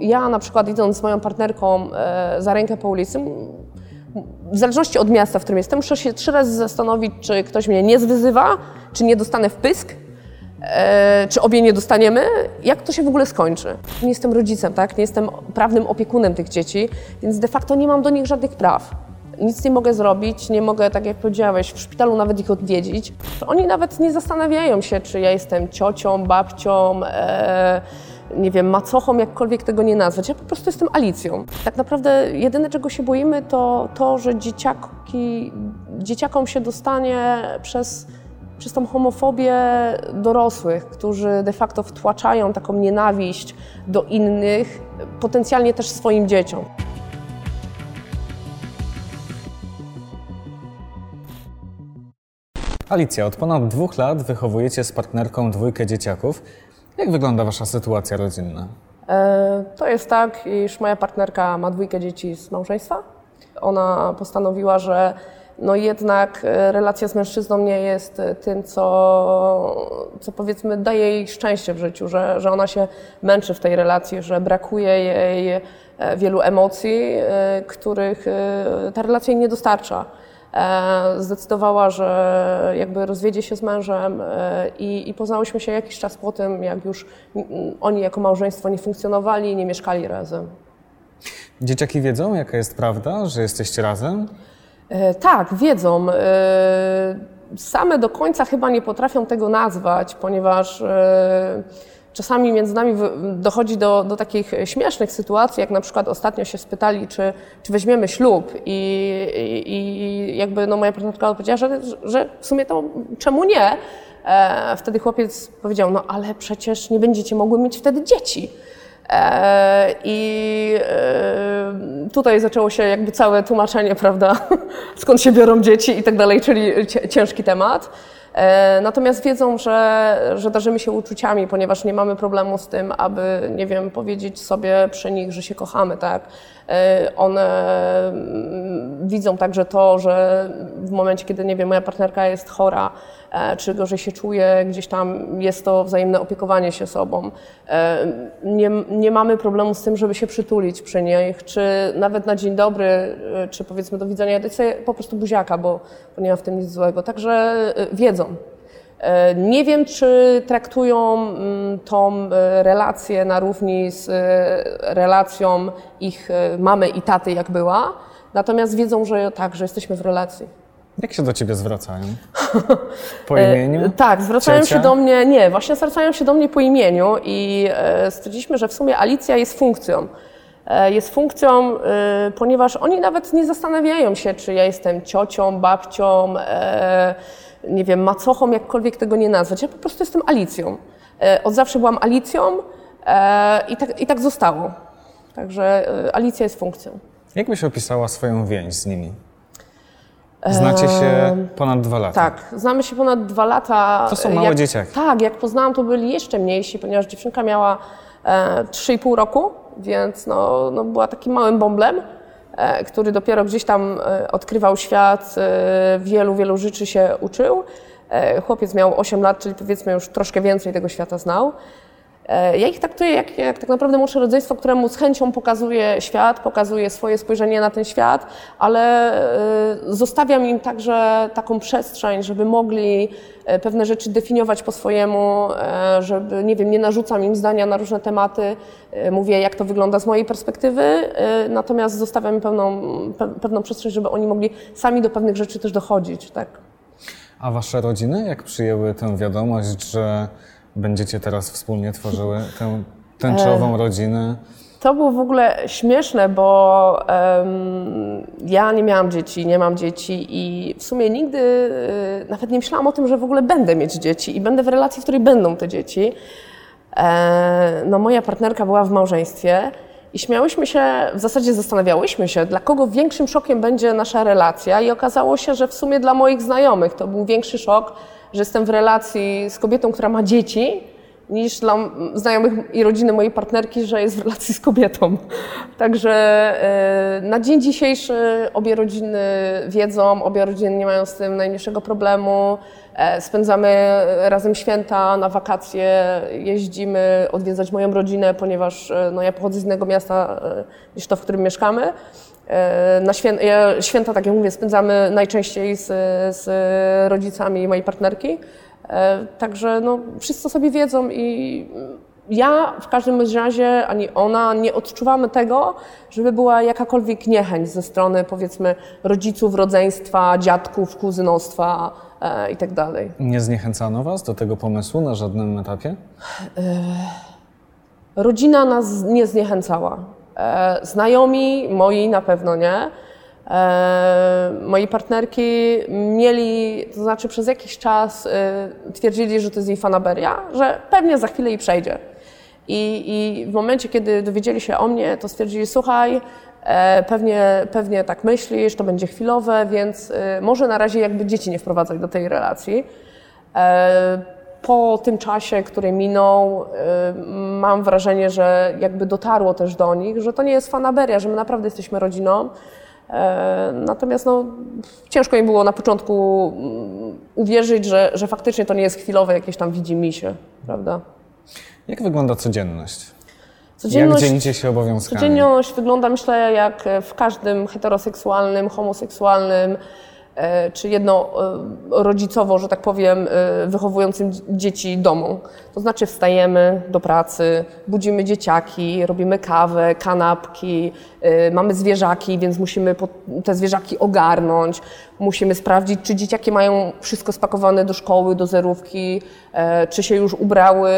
ja na przykład idąc z moją partnerką e, za rękę po ulicy, w zależności od miasta, w którym jestem, muszę się trzy razy zastanowić, czy ktoś mnie nie zwyzywa, czy nie dostanę w pysk, e, czy obie nie dostaniemy, jak to się w ogóle skończy. Nie jestem rodzicem, tak? nie jestem prawnym opiekunem tych dzieci, więc de facto nie mam do nich żadnych praw. Nic nie mogę zrobić, nie mogę, tak jak powiedziałeś, w szpitalu nawet ich odwiedzić. Oni nawet nie zastanawiają się, czy ja jestem ciocią, babcią, e, nie wiem, macochą, jakkolwiek tego nie nazwać. Ja po prostu jestem Alicją. Tak naprawdę jedyne, czego się boimy, to to, że dzieciaki, dzieciakom się dostanie przez, przez tą homofobię dorosłych, którzy de facto wtłaczają taką nienawiść do innych, potencjalnie też swoim dzieciom. Alicja, od ponad dwóch lat wychowujecie z partnerką dwójkę dzieciaków. Jak wygląda wasza sytuacja rodzinna? E, To jest tak, iż moja partnerka ma dwójkę dzieci z małżeństwa. Ona postanowiła, że no jednak e, relacja z mężczyzną nie jest e, tym, co, co powiedzmy daje jej szczęście w życiu, że, że ona się męczy w tej relacji, że brakuje jej wielu emocji, których ta relacja jej nie dostarcza. E, Zdecydowała, że jakby rozwiedzie się z mężem e, i, i poznałyśmy się jakiś czas po tym, jak już oni jako małżeństwo nie funkcjonowali, nie mieszkali razem. Dzieciaki wiedzą, jaka jest prawda, że jesteście razem? E, Tak, wiedzą. Same do końca chyba nie potrafią tego nazwać, ponieważ czasami między nami dochodzi do, do takich śmiesznych sytuacji, jak na przykład ostatnio się spytali, czy, czy weźmiemy ślub i, i, i jakby no moja partnerka odpowiedziała, że, że w sumie to czemu nie? E, Wtedy chłopiec powiedział, no ale przecież nie będziecie mogły mieć wtedy dzieci. E, I e, tutaj zaczęło się jakby całe tłumaczenie, prawda, skąd się biorą dzieci i tak dalej, czyli ciężki temat. E, Natomiast wiedzą, że, że darzymy się uczuciami, ponieważ nie mamy problemu z tym, aby, nie wiem, powiedzieć sobie przy nich, że się kochamy, tak. E, One mm, widzą także to, że w momencie, kiedy, nie wiem, moja partnerka jest chora, czy gorzej się czuje, gdzieś tam jest to wzajemne opiekowanie się sobą. E, Nie, nie mamy problemu z tym, żeby się przytulić przy nich, czy nawet na dzień dobry, e, czy powiedzmy do widzenia, dać sobie po prostu buziaka, bo, bo nie ma w tym nic złego. Także e, wiedzą. E, Nie wiem, czy traktują mm, tą e, relację na równi z e, relacją ich e, mamy i taty, jak była, natomiast wiedzą, że tak, że jesteśmy w relacji. Jak się do ciebie zwracają? Po imieniu? E, Tak, zwracają Ciocia? się do mnie, nie, właśnie zwracają się do mnie po imieniu i e, stwierdziliśmy, że w sumie Alicja jest funkcją. E, jest funkcją, e, ponieważ oni nawet nie zastanawiają się, czy ja jestem ciocią, babcią, e, nie wiem, macochą, jakkolwiek tego nie nazwać. Ja po prostu jestem Alicją. E, od zawsze byłam Alicją e, i, tak, i tak zostało. Także e, Alicja jest funkcją. Jak byś opisała swoją więź z nimi? Znacie się ponad dwa lata. Tak, znamy się ponad dwa lata. To są małe jak, dzieciaki. Tak, jak poznałam, to byli jeszcze mniejsi, ponieważ dziewczynka miała e, 3,5 roku, więc no, no była takim małym bąblem, e, który dopiero gdzieś tam e, odkrywał świat, e, wielu, wielu rzeczy się uczył. E, chłopiec miał 8 lat, czyli powiedzmy już troszkę więcej tego świata znał. E, Ja ich traktuję jak, jak tak naprawdę młodsze rodzeństwo, któremu z chęcią pokazuje świat, pokazuje swoje spojrzenie na ten świat, ale e, zostawiam im także taką przestrzeń, żeby mogli e, pewne rzeczy definiować po swojemu, żeby, nie wiem, nie narzucam im zdania na różne tematy, mówię jak to wygląda z mojej perspektywy, natomiast zostawiam im pewną, pe- pewną przestrzeń, żeby oni mogli sami do pewnych rzeczy też dochodzić, tak. A wasze rodziny, jak przyjęły tę wiadomość, że będziecie teraz wspólnie tworzyły tę tęczową rodzinę? To było w ogóle śmieszne, bo em, ja nie miałam dzieci, nie mam dzieci i w sumie nigdy y, nawet nie myślałam o tym, że w ogóle będę mieć dzieci i będę w relacji, w której będą te dzieci. E, no moja partnerka była w małżeństwie i śmiałyśmy się, w zasadzie zastanawiałyśmy się, dla kogo większym szokiem będzie nasza relacja i okazało się, że w sumie dla moich znajomych to był większy szok, że jestem w relacji z kobietą, która ma dzieci, niż dla znajomych i rodziny mojej partnerki, że jest w relacji z kobietą. Także e, na dzień dzisiejszy obie rodziny wiedzą, obie rodziny nie mają z tym najmniejszego problemu. E, Spędzamy razem święta, na wakacje, jeździmy odwiedzać moją rodzinę, ponieważ e, no, ja pochodzę z innego miasta niż to, w którym mieszkamy. E, Na święta, ja, święta, tak jak mówię, spędzamy najczęściej z, z rodzicami mojej partnerki. E, Także no, wszyscy sobie wiedzą i ja w każdym razie, ani ona nie odczuwamy tego, żeby była jakakolwiek niechęć ze strony powiedzmy rodziców, rodzeństwa, dziadków, kuzynostwa e, i tak dalej. Nie zniechęcano Was do tego pomysłu na żadnym etapie? Rodzina nas nie zniechęcała. E, Znajomi moi na pewno nie. E, Moi partnerki mieli, to znaczy przez jakiś czas e, twierdzili, że to jest jej fanaberia, że pewnie za chwilę jej przejdzie. I, I w momencie, kiedy dowiedzieli się o mnie, to stwierdzili, słuchaj, pewnie, pewnie tak myślisz, to będzie chwilowe, więc może na razie jakby dzieci nie wprowadzać do tej relacji. Po tym czasie, który minął, e, mam wrażenie, że jakby dotarło też do nich, że to nie jest fanaberia, że my naprawdę jesteśmy rodziną. E, Natomiast no, ciężko im było na początku mm, uwierzyć, że, że faktycznie to nie jest chwilowe jakieś tam widzimisię, prawda? Jak wygląda codzienność? Codzienność, Jak dzielicie się obowiązkami? codzienność wygląda, myślę, jak w każdym heteroseksualnym, homoseksualnym czy jednorodzicowo, że tak powiem, e, wychowującym dzieci domu. To znaczy wstajemy do pracy, budzimy dzieciaki, robimy kawę, kanapki, e, mamy zwierzaki, więc musimy te zwierzaki ogarnąć, musimy sprawdzić, czy dzieciaki mają wszystko spakowane do szkoły, do zerówki, e, czy się już ubrały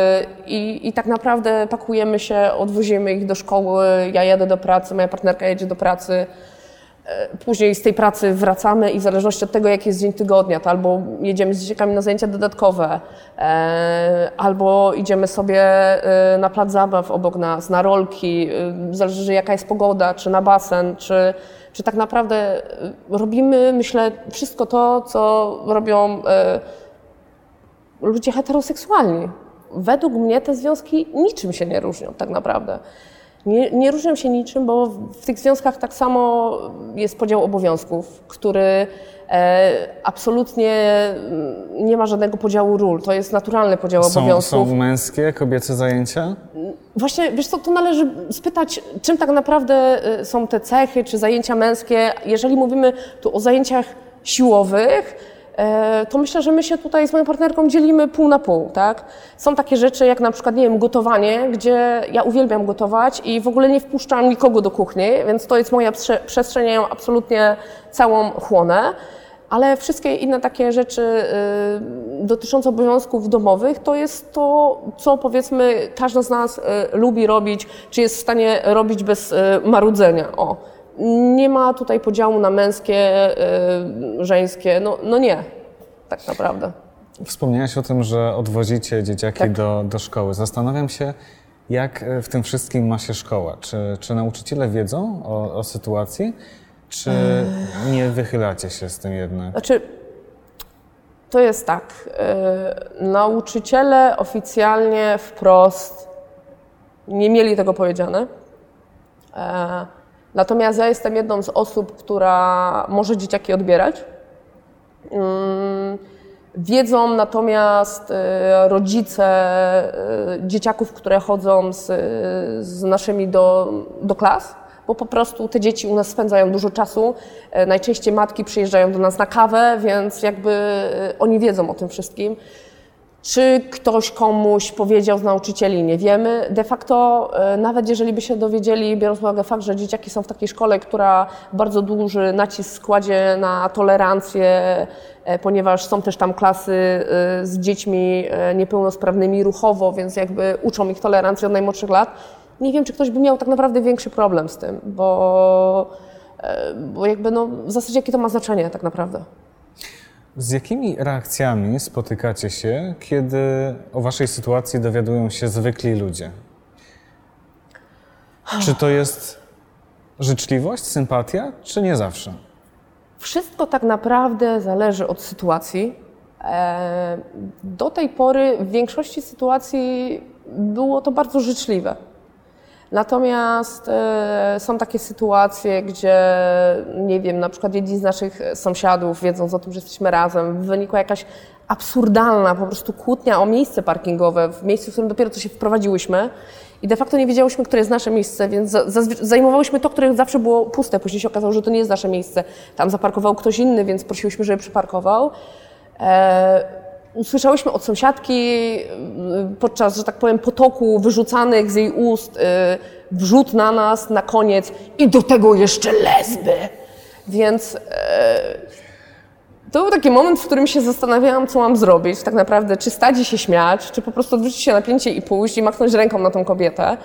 i, i tak naprawdę pakujemy się, odwozimy ich do szkoły, ja jadę do pracy, moja partnerka jedzie do pracy. Później z tej pracy wracamy i w zależności od tego, jaki jest dzień tygodnia, to albo jedziemy z dzieciakami na zajęcia dodatkowe, e, albo idziemy sobie e, na plac zabaw obok nas, na rolki, e, zależy jaka jest pogoda, czy na basen, czy, czy tak naprawdę e, robimy, myślę, wszystko to, co robią e, ludzie heteroseksualni. Według mnie te związki niczym się nie różnią tak naprawdę. Nie, nie różnią się niczym, bo w tych związkach tak samo jest podział obowiązków, który e, absolutnie mm, nie ma żadnego podziału ról. To jest naturalny podział Są, obowiązków. są męskie, kobiece zajęcia? Właśnie, wiesz co, to należy spytać, czym tak naprawdę y, są te cechy czy zajęcia męskie. Jeżeli mówimy tu o zajęciach siłowych, e, to myślę, że my się tutaj z moją partnerką dzielimy pół na pół, tak? Są takie rzeczy jak na przykład, nie wiem, gotowanie, gdzie ja uwielbiam gotować i w ogóle nie wpuszczam nikogo do kuchni, więc to jest moja prze- przestrzeń, ja ją absolutnie całą chłonę. Ale wszystkie inne takie rzeczy y, dotyczące obowiązków domowych to jest to, co powiedzmy każdy z nas y, lubi robić, czy jest w stanie robić bez y, marudzenia. O. Nie ma tutaj podziału na męskie, y, żeńskie. No, no nie, tak naprawdę. Wspomniałaś o tym, że odwozicie dzieciaki Tak. do, do szkoły. Zastanawiam się, jak e, w tym wszystkim ma się szkoła. Czy, czy nauczyciele wiedzą o, o sytuacji, czy nie wychylacie się z tym jednak? Znaczy, to jest tak. y, nauczyciele oficjalnie wprost nie mieli tego powiedziane. E, natomiast ja jestem jedną z osób, która może dzieciaki odbierać. Mm, Wiedzą natomiast y, rodzice y, dzieciaków, które chodzą z, z naszymi do, do klas, bo po prostu te dzieci u nas spędzają dużo czasu. E, Najczęściej matki przyjeżdżają do nas na kawę, więc jakby y, oni wiedzą o tym wszystkim. Czy ktoś komuś powiedział z nauczycieli, nie wiemy. De facto, e, nawet jeżeli by się dowiedzieli, biorąc pod uwagę fakt, że dzieciaki są w takiej szkole, która bardzo duży nacisk kładzie na tolerancję, e, ponieważ są też tam klasy e, z dziećmi niepełnosprawnymi ruchowo, więc jakby uczą ich tolerancji od najmłodszych lat. Nie wiem, czy ktoś by miał tak naprawdę większy problem z tym, bo, bo jakby no, w zasadzie jakie to ma znaczenie tak naprawdę. Z jakimi reakcjami spotykacie się, kiedy o waszej sytuacji dowiadują się zwykli ludzie? Czy to jest życzliwość, sympatia, czy nie zawsze? Wszystko tak naprawdę zależy od sytuacji. E, Do tej pory w większości sytuacji było to bardzo życzliwe. Natomiast e, są takie sytuacje, gdzie, nie wiem, na przykład jedni z naszych sąsiadów, wiedząc o tym, że jesteśmy razem, wynikła jakaś absurdalna po prostu kłótnia o miejsce parkingowe w miejscu, w którym dopiero co się wprowadziłyśmy i de facto nie wiedziałyśmy, które jest nasze miejsce, więc zajmowałyśmy to, które zawsze było puste. Później się okazało, że to nie jest nasze miejsce. Tam zaparkował ktoś inny, więc prosiłyśmy, żeby przyparkował. E, usłyszałyśmy od sąsiadki y, podczas, że tak powiem, potoku wyrzucanych z jej ust y, wrzut na nas na koniec i do tego jeszcze lesby. Więc e, to był taki moment, w którym się zastanawiałam, co mam zrobić tak naprawdę, czy stać się śmiać, czy po prostu odwrócić się na pięcie i pójść i machnąć ręką na tą kobietę.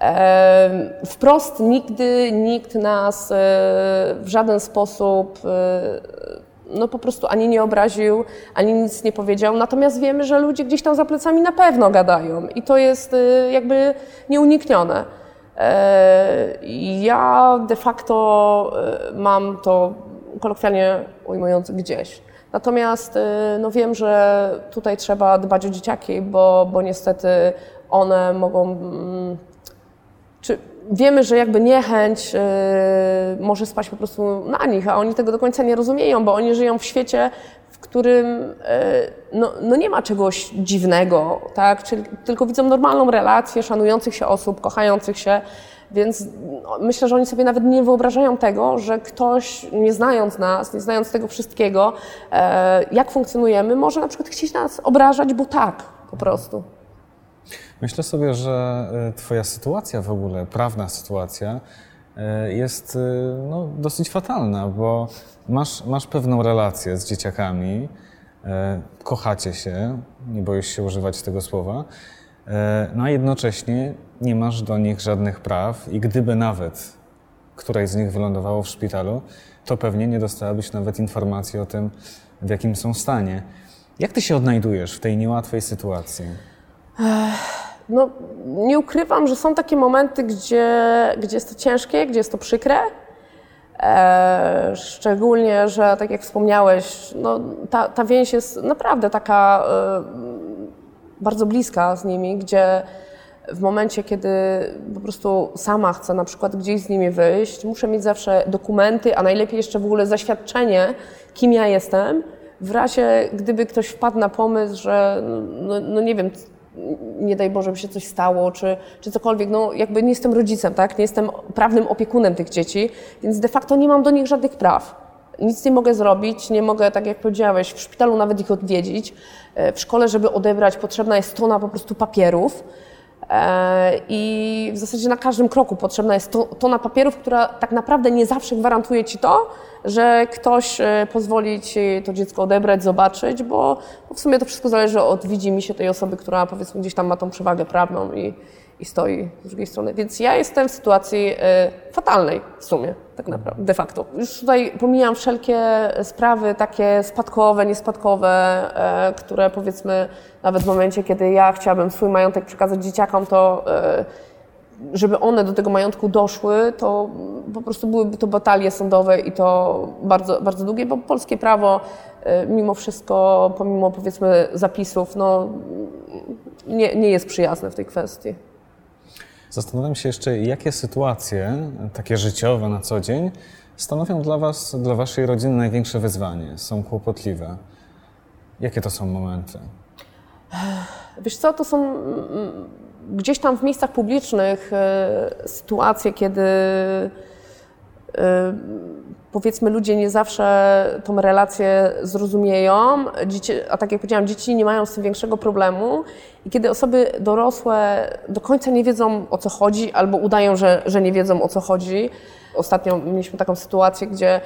E, wprost nigdy nikt nas e, w żaden sposób e, no po prostu ani nie obraził, ani nic nie powiedział. Natomiast wiemy, że ludzie gdzieś tam za plecami na pewno gadają i to jest e, jakby nieuniknione. E, Ja de facto e, mam to kolokwialnie ujmując gdzieś. Natomiast e, no wiem, że tutaj trzeba dbać o dzieciaki, bo, bo niestety one mogą mm, czy wiemy, że jakby niechęć y, może spać po prostu na nich, a oni tego do końca nie rozumieją, bo oni żyją w świecie, w którym y, no, no nie ma czegoś dziwnego, tak? Czyli tylko widzą normalną relację szanujących się osób, kochających się. Więc no, myślę, że oni sobie nawet nie wyobrażają tego, że ktoś, nie znając nas, nie znając tego wszystkiego, e, jak funkcjonujemy, może na przykład chcieć nas obrażać, bo tak, po prostu. Myślę sobie, że y, Twoja sytuacja w ogóle, prawna sytuacja, y, jest y, no, dosyć fatalna, bo masz, masz pewną relację z dzieciakami, kochacie się, nie boisz się używać tego słowa, no a jednocześnie nie masz do nich żadnych praw i gdyby nawet któreś z nich wylądowało w szpitalu, to pewnie nie dostałabyś nawet informacji o tym, w jakim są stanie. Jak ty się odnajdujesz w tej niełatwej sytuacji? No, nie ukrywam, że są takie momenty, gdzie, gdzie jest to ciężkie, gdzie jest to przykre. E, szczególnie, że tak jak wspomniałeś, no, ta, ta więź jest naprawdę taka e, bardzo bliska z nimi, gdzie w momencie, kiedy po prostu sama chcę na przykład gdzieś z nimi wyjść, muszę mieć zawsze dokumenty, a najlepiej jeszcze w ogóle zaświadczenie, kim ja jestem, w razie gdyby ktoś wpadł na pomysł, że no, no nie wiem, nie daj Boże, by się coś stało, czy, czy cokolwiek, no jakby nie jestem rodzicem, tak, nie jestem prawnym opiekunem tych dzieci, więc de facto nie mam do nich żadnych praw. Nic nie mogę zrobić, nie mogę, tak jak powiedziałeś, w szpitalu nawet ich odwiedzić. E, W szkole, żeby odebrać, potrzebna jest tona po prostu papierów. E, I w zasadzie na każdym kroku potrzebna jest to, tona papierów, która tak naprawdę nie zawsze gwarantuje ci to, że ktoś e, pozwoli ci to dziecko odebrać, zobaczyć, bo, w sumie to wszystko zależy od widzi się tej osoby, która powiedzmy gdzieś tam ma tą przewagę prawną i, i stoi z drugiej strony. Więc ja jestem w sytuacji e, fatalnej w sumie, tak naprawdę, de facto. Już tutaj pomijam wszelkie sprawy takie spadkowe, niespadkowe, e, które powiedzmy nawet w momencie, kiedy ja chciałabym swój majątek przekazać dzieciakom, to e, żeby one do tego majątku doszły, to po prostu byłyby to batalie sądowe i to bardzo, bardzo długie, bo polskie prawo e, mimo wszystko, pomimo powiedzmy zapisów, no, nie, nie jest przyjazne w tej kwestii. Zastanawiam się jeszcze, jakie sytuacje, takie życiowe na co dzień, stanowią dla Was, dla Waszej rodziny największe wyzwanie, są kłopotliwe. Jakie to są momenty? Wiesz co, to są mm, gdzieś tam w miejscach publicznych e, sytuacje, kiedy powiedzmy ludzie nie zawsze tą relację zrozumieją, dzieci, a tak jak powiedziałam, dzieci nie mają z tym większego problemu i kiedy osoby dorosłe do końca nie wiedzą o co chodzi albo udają, że, że nie wiedzą o co chodzi. Ostatnio mieliśmy taką sytuację, gdzie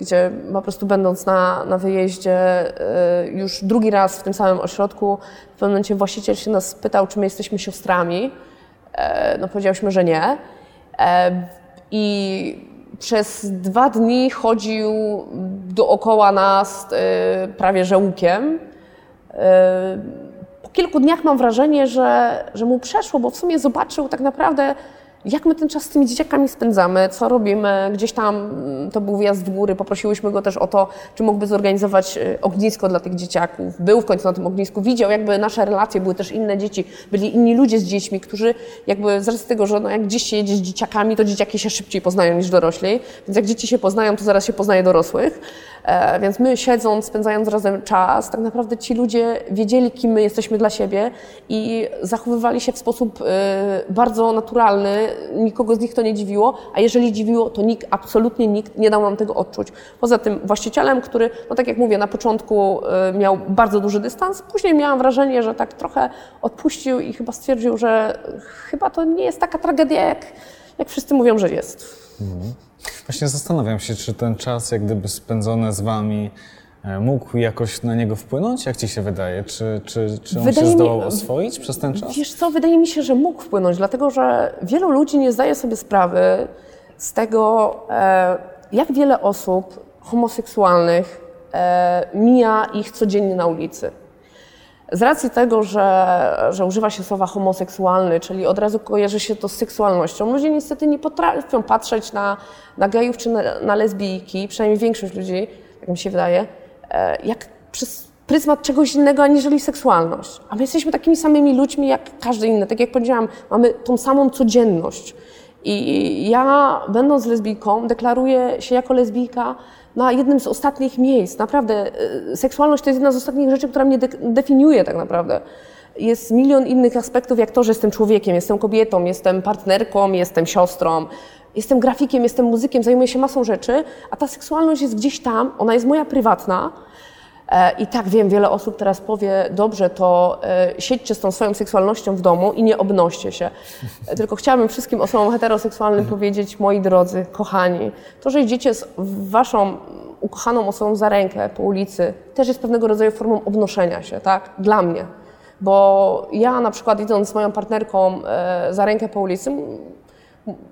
gdzie po prostu będąc na, na wyjeździe y, już drugi raz w tym samym ośrodku, w pewnym momencie właściciel się nas spytał, czy my jesteśmy siostrami. E, No powiedziałyśmy, że nie. E, I przez dwa dni chodził dookoła nas y, prawie że łukiem. E, Po kilku dniach mam wrażenie, że, że mu przeszło, bo w sumie zobaczył tak naprawdę jak my ten czas z tymi dzieciakami spędzamy, co robimy, gdzieś tam mm, to był wjazd w góry, poprosiłyśmy go też o to, czy mógłby zorganizować y, ognisko dla tych dzieciaków. Był w końcu na tym ognisku, widział jakby nasze relacje, były też inne dzieci, byli inni ludzie z dziećmi, którzy jakby z racji tego, że no jak gdzieś się jedzie z dzieciakami, to dzieciaki się szybciej poznają niż dorośli, więc jak dzieci się poznają, to zaraz się poznaje dorosłych. E, więc my siedząc, spędzając razem czas, tak naprawdę ci ludzie wiedzieli, kim my jesteśmy dla siebie i zachowywali się w sposób y, bardzo naturalny, nikogo z nich to nie dziwiło, a jeżeli dziwiło, to nikt, absolutnie nikt nie dał nam tego odczuć. Poza tym właścicielem, który, no tak jak mówię, na początku y, miał bardzo duży dystans, później miałam wrażenie, że tak trochę odpuścił i chyba stwierdził, że chyba to nie jest taka tragedia, jak, jak wszyscy mówią, że jest. Właśnie zastanawiam się, czy ten czas, jak gdyby spędzony z wami, e, mógł jakoś na niego wpłynąć? Jak ci się wydaje? Czy, czy, czy on Wydaje się mi- zdołał oswoić przez ten czas? Wiesz co, wydaje mi się, że mógł wpłynąć, dlatego że wielu ludzi nie zdaje sobie sprawy z tego, e, jak wiele osób homoseksualnych e, mija ich codziennie na ulicy. Z racji tego, że, że używa się słowa homoseksualny, czyli od razu kojarzy się to z seksualnością, ludzie niestety nie potrafią patrzeć na, na gejów czy na, na lesbijki, przynajmniej większość ludzi, tak mi się wydaje, e, jak przez pryzmat czegoś innego aniżeli seksualność. A my jesteśmy takimi samymi ludźmi jak każdy inny. Tak jak powiedziałam, mamy tą samą codzienność. I ja, będąc lesbijką, deklaruję się jako lesbijka na jednym z ostatnich miejsc. Naprawdę, y, seksualność to jest jedna z ostatnich rzeczy, która mnie de- definiuje tak naprawdę. Jest milion innych aspektów, jak to, że jestem człowiekiem, jestem kobietą, jestem partnerką, jestem siostrą, jestem grafikiem, jestem muzykiem, zajmuję się masą rzeczy, a ta seksualność jest gdzieś tam, ona jest moja prywatna. E, I tak wiem, wiele osób teraz powie, dobrze, to e, siedźcie z tą swoją seksualnością w domu i nie obnoście się. E, Tylko chciałabym wszystkim osobom heteroseksualnym powiedzieć, moi drodzy, kochani, to, że idziecie z waszą ukochaną osobą za rękę po ulicy, też jest pewnego rodzaju formą obnoszenia się, tak? Dla mnie. Bo ja na przykład idąc z moją partnerką za rękę po ulicy,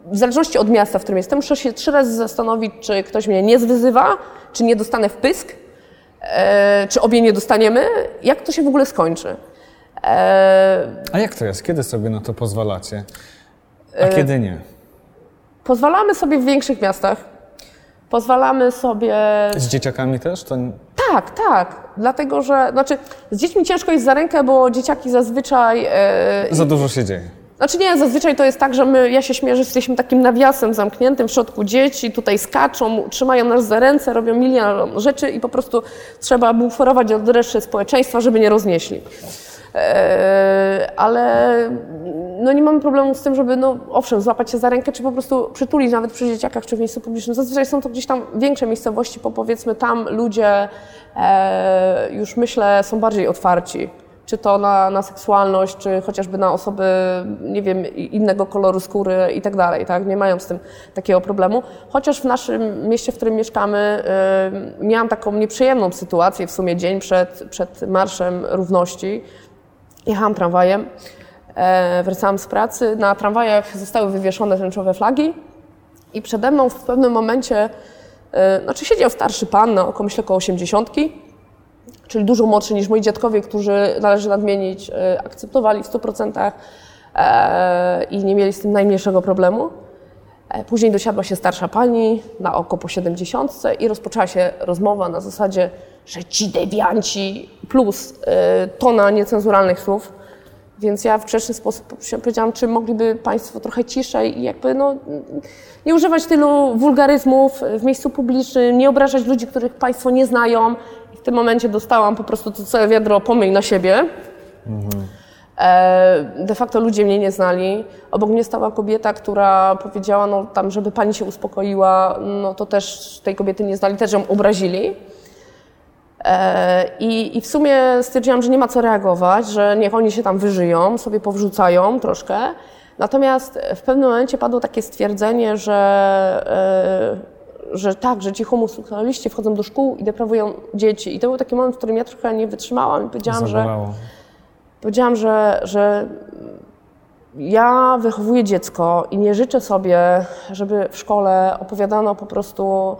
w zależności od miasta, w którym jestem, muszę się trzy razy zastanowić, czy ktoś mnie nie zwyzywa, czy nie dostanę w pysk, czy obie nie dostaniemy, jak to się w ogóle skończy. E, A jak to jest? Kiedy sobie na to pozwalacie? E, A kiedy nie? pozwalamy sobie w większych miastach, pozwalamy sobie... Z dzieciakami też? To... Tak, tak, dlatego że, znaczy z dziećmi ciężko jest za rękę, bo dzieciaki zazwyczaj... E, Za dużo się dzieje. Znaczy nie, zazwyczaj to jest tak, że my, ja się śmieję, że jesteśmy takim nawiasem zamkniętym w środku dzieci, tutaj skaczą, trzymają nas za ręce, robią milion rzeczy i po prostu trzeba buforować od reszty społeczeństwa, żeby nie roznieśli. Eee, ale no nie mamy problemu z tym, żeby no owszem, złapać się za rękę, czy po prostu przytulić nawet przy dzieciakach, czy w miejscu publicznym. Zazwyczaj są to gdzieś tam większe miejscowości, bo powiedzmy tam ludzie e, już myślę są bardziej otwarci czy to na, na seksualność, czy chociażby na osoby, nie wiem, innego koloru skóry i tak dalej, tak? Nie mają z tym takiego problemu. Chociaż w naszym mieście, w którym mieszkamy, y, miałam taką nieprzyjemną sytuację w sumie dzień przed, przed Marszem Równości. Jechałam tramwajem, e, wracałam z pracy. Na tramwajach zostały wywieszone tęczowe flagi i przede mną w pewnym momencie, e, znaczy siedział starszy pan na około, myślę, około 80 czyli dużo młodszy niż moi dziadkowie, którzy, należy nadmienić, e, akceptowali w 100% e, i nie mieli z tym najmniejszego problemu. E, Później dosiadła się starsza pani na oko po 70 i rozpoczęła się rozmowa na zasadzie, że ci dewianci plus tona niecenzuralnych słów. Więc ja w grzeczny sposób powiedziałam, czy mogliby Państwo trochę ciszej i jakby no, nie używać tylu wulgaryzmów w miejscu publicznym, nie obrażać ludzi, których Państwo nie znają. W tym momencie dostałam po prostu to całe wiadro pomyj na siebie. E, De facto ludzie mnie nie znali. Obok mnie stała kobieta, która powiedziała, no tam, żeby pani się uspokoiła, no to też tej kobiety nie znali, też ją obrazili. E, I, I w sumie stwierdziłam, że nie ma co reagować, że niech oni się tam wyżyją, sobie powrzucają troszkę. Natomiast w pewnym momencie padło takie stwierdzenie, że, e, że tak, że ci homoseksualiści wchodzą do szkół i deprawują dzieci. I to był taki moment, w którym ja trochę nie wytrzymałam i powiedziałam, że, powiedziałam, że, że ja wychowuję dziecko i nie życzę sobie, żeby w szkole opowiadano po prostu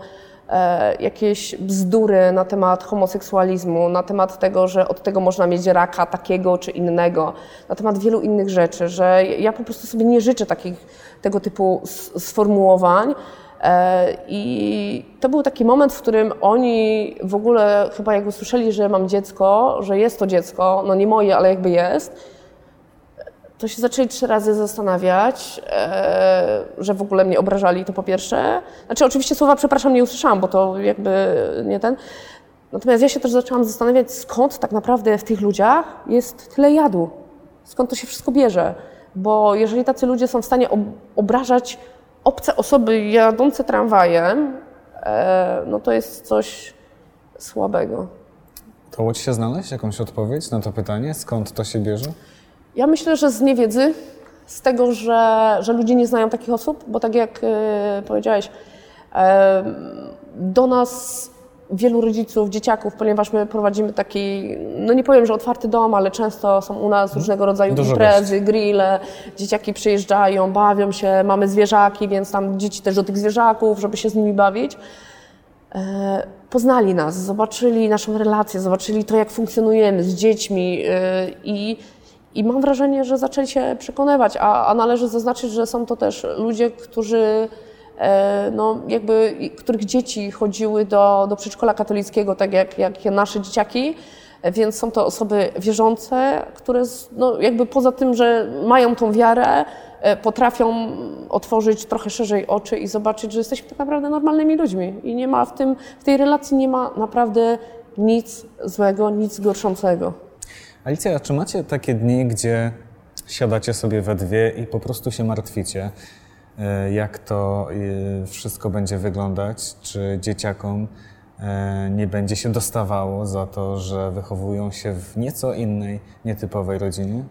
e, jakieś bzdury na temat homoseksualizmu, na temat tego, że od tego można mieć raka takiego czy innego, na temat wielu innych rzeczy, że ja po prostu sobie nie życzę takich tego typu sformułowań. E, I to był taki moment, w którym oni w ogóle chyba jak usłyszeli, że mam dziecko, że jest to dziecko, no nie moje, ale jakby jest, to się zaczęli trzy razy zastanawiać, e, że w ogóle mnie obrażali, to po pierwsze. Znaczy oczywiście słowa przepraszam nie usłyszałam, bo to jakby nie ten. Natomiast ja się też zaczęłam zastanawiać, skąd tak naprawdę w tych ludziach jest tyle jadu. Skąd to się wszystko bierze. Bo jeżeli tacy ludzie są w stanie ob obrażać obce osoby jadące tramwajem, e, no to jest coś słabego. Udało Ci się znaleźć jakąś odpowiedź na to pytanie? Skąd to się bierze? Ja myślę, że z niewiedzy, z tego, że, że ludzie nie znają takich osób, bo tak jak e, powiedziałeś, e, do nas wielu rodziców, dzieciaków, ponieważ my prowadzimy taki, no nie powiem, że otwarty dom, ale często są u nas różnego rodzaju Dużo imprezy, grille, dzieciaki przyjeżdżają, bawią się, mamy zwierzaki, więc tam dzieci też do tych zwierzaków, żeby się z nimi bawić. E, poznali nas, zobaczyli naszą relację, zobaczyli to, jak funkcjonujemy z dziećmi e, i, i mam wrażenie, że zaczęli się przekonywać, a, a należy zaznaczyć, że są to też ludzie, którzy no, jakby, których dzieci chodziły do, do przedszkola katolickiego, tak jak, jak nasze dzieciaki, e, więc są to osoby wierzące, które no, jakby poza tym, że mają tą wiarę, e, potrafią otworzyć trochę szerzej oczy i zobaczyć, że jesteśmy tak naprawdę normalnymi ludźmi. I nie ma w, tym, w tej relacji nie ma naprawdę nic złego, nic gorszącego. Alicja, czy macie takie dni, gdzie siadacie sobie we dwie i po prostu się martwicie, e, jak to e, wszystko będzie wyglądać? Czy dzieciakom e, nie będzie się dostawało za to, że wychowują się w nieco innej, nietypowej rodzinie?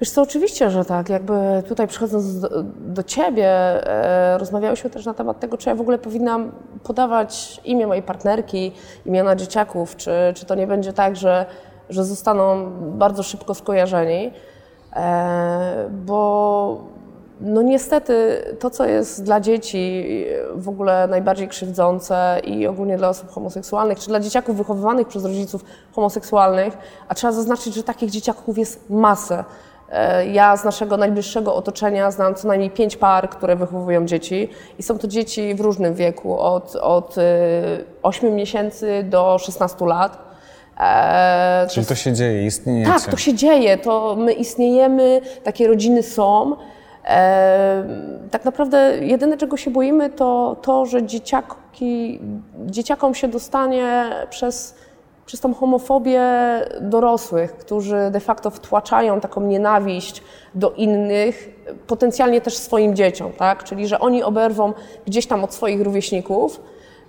Wiesz co, oczywiście, że tak. Jakby tutaj przychodząc do, do Ciebie, e, rozmawiałyśmy też na temat tego, czy ja w ogóle powinnam podawać imię mojej partnerki, imiona dzieciaków, czy, czy to nie będzie tak, że, że zostaną bardzo szybko skojarzeni, e, bo no niestety to, co jest dla dzieci w ogóle najbardziej krzywdzące i ogólnie dla osób homoseksualnych, czy dla dzieciaków wychowywanych przez rodziców homoseksualnych, a trzeba zaznaczyć, że takich dzieciaków jest masę. E, Ja z naszego najbliższego otoczenia znam co najmniej pięć par, które wychowują dzieci i są to dzieci w różnym wieku, od, od 8 miesięcy do 16 lat. E, Czyli to się dzieje, istniejecie? tak, to się dzieje, to my istniejemy, takie rodziny są. Tak naprawdę jedyne, czego się boimy, to to, że dzieciaki, dzieciakom się dostanie przez, przez tą homofobię dorosłych, którzy de facto wtłaczają taką nienawiść do innych, potencjalnie też swoim dzieciom, tak? Czyli, że oni oberwą gdzieś tam od swoich rówieśników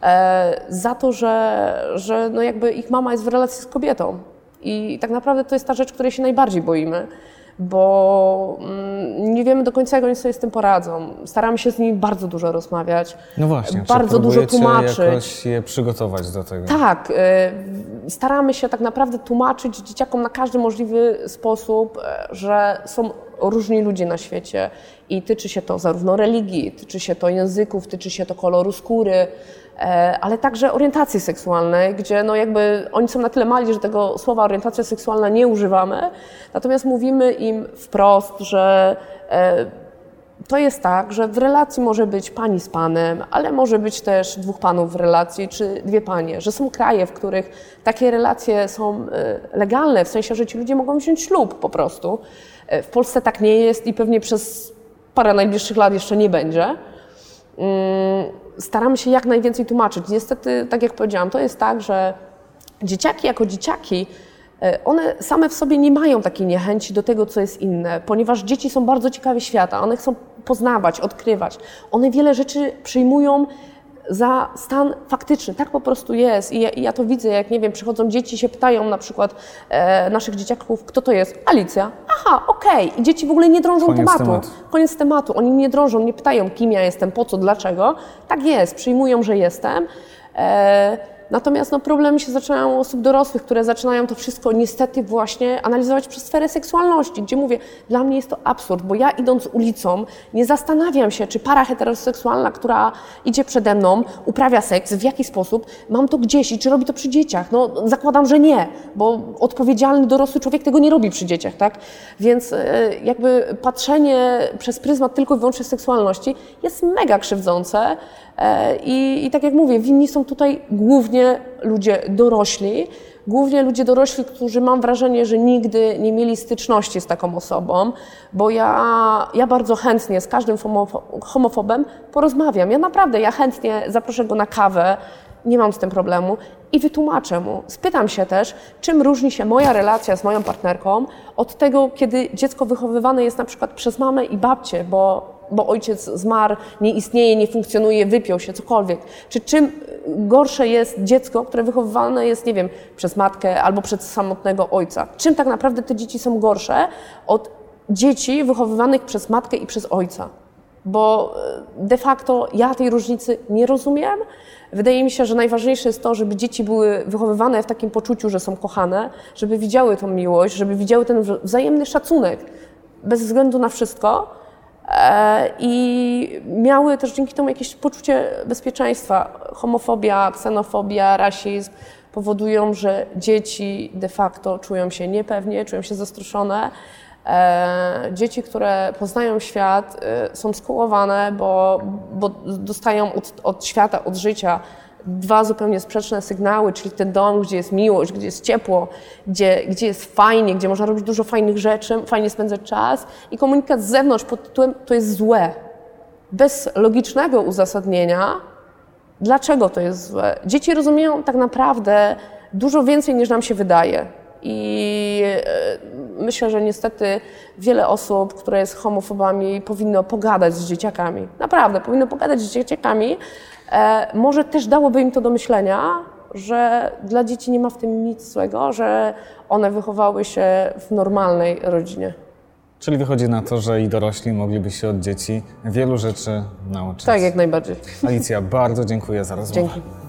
e, za to, że, że no jakby ich mama jest w relacji z kobietą. I tak naprawdę to jest ta rzecz, której się najbardziej boimy, bo mm, nie wiemy do końca, jak oni sobie z tym poradzą. Staramy się z nimi bardzo dużo rozmawiać, No właśnie, bardzo dużo tłumaczyć. jakoś je przygotować do tego? Tak, y, staramy się tak naprawdę tłumaczyć dzieciakom na każdy możliwy sposób, e, że są różni ludzie na świecie i tyczy się to zarówno religii, tyczy się to języków, tyczy się to koloru skóry, ale także orientacji seksualnej, gdzie no jakby oni są na tyle mali, że tego słowa orientacja seksualna nie używamy, natomiast mówimy im wprost, że e, to jest tak, że w relacji może być pani z panem, ale może być też dwóch panów w relacji, czy dwie panie, że są kraje, w których takie relacje są e, legalne, w sensie, że ci ludzie mogą wziąć ślub po prostu. E, W Polsce tak nie jest i pewnie przez parę najbliższych lat jeszcze nie będzie. Staramy się jak najwięcej tłumaczyć. Niestety, tak jak powiedziałam, to jest tak, że dzieciaki jako dzieciaki, e, one same w sobie nie mają takiej niechęci do tego, co jest inne, ponieważ dzieci są bardzo ciekawe świata, one chcą poznawać, odkrywać. One wiele rzeczy przyjmują za stan faktyczny. Tak po prostu jest. I ja, i ja to widzę, jak nie wiem, przychodzą dzieci, się pytają na przykład e, naszych dzieciaków, kto to jest? Alicja. Aha, okej. I dzieci w ogóle nie drążą Koniec tematu. tematu. Koniec tematu. Oni nie drążą, nie pytają, kim ja jestem, po co, dlaczego. Tak jest, przyjmują, że jestem. E, Natomiast no, problemy się zaczynają u osób dorosłych, które zaczynają to wszystko niestety właśnie analizować przez sferę seksualności, gdzie mówię, dla mnie jest to absurd, bo ja idąc ulicą nie zastanawiam się, czy para heteroseksualna, która idzie przede mną, uprawia seks, w jaki sposób, mam to gdzieś i czy robi to przy dzieciach. No zakładam, że nie, bo odpowiedzialny dorosły człowiek tego nie robi przy dzieciach, tak? Więc e, jakby patrzenie przez pryzmat tylko i wyłącznie seksualności jest mega krzywdzące e, i, i tak jak mówię, winni są tutaj głównie ludzie dorośli, głównie ludzie dorośli, którzy mam wrażenie, że nigdy nie mieli styczności z taką osobą, bo ja, ja bardzo chętnie z każdym homofo- homofobem porozmawiam. Ja naprawdę, ja chętnie zaproszę go na kawę, nie mam z tym problemu i wytłumaczę mu. Spytam się też, czym różni się moja relacja z moją partnerką od tego, kiedy dziecko wychowywane jest na przykład przez mamę i babcię, bo, bo ojciec zmarł, nie istnieje, nie funkcjonuje, wypiął się, cokolwiek. Czy czym gorsze jest dziecko, które wychowywane jest, nie wiem, przez matkę albo przez samotnego ojca? Czym tak naprawdę te dzieci są gorsze od dzieci wychowywanych przez matkę i przez ojca? bo e, de facto ja tej różnicy nie rozumiem. Wydaje mi się, że najważniejsze jest to, żeby dzieci były wychowywane w takim poczuciu, że są kochane, żeby widziały tą miłość, żeby widziały ten wz- wzajemny szacunek bez względu na wszystko i miały też dzięki temu jakieś poczucie bezpieczeństwa. Homofobia, ksenofobia, rasizm powodują, że dzieci de facto czują się niepewnie, czują się zastraszone. E, dzieci, które poznają świat, e, są skołowane, bo, bo dostają od, od świata, od życia dwa zupełnie sprzeczne sygnały, czyli ten dom, gdzie jest miłość, gdzie jest ciepło, gdzie, gdzie jest fajnie, gdzie można robić dużo fajnych rzeczy, fajnie spędzać czas i komunikat z zewnątrz pod tytułem to jest złe. Bez logicznego uzasadnienia, dlaczego to jest złe. Dzieci rozumieją tak naprawdę dużo więcej niż nam się wydaje. I e, myślę, że niestety wiele osób, które jest homofobami, powinno pogadać z dzieciakami. Naprawdę, powinno pogadać z dzieciakami. E, może też dałoby im to do myślenia, że dla dzieci nie ma w tym nic złego, że one wychowały się w normalnej rodzinie. Czyli wychodzi na to, że i dorośli mogliby się od dzieci wielu rzeczy nauczyć. Tak, jak najbardziej. Alicja, bardzo dziękuję za rozmowę. Dzięki.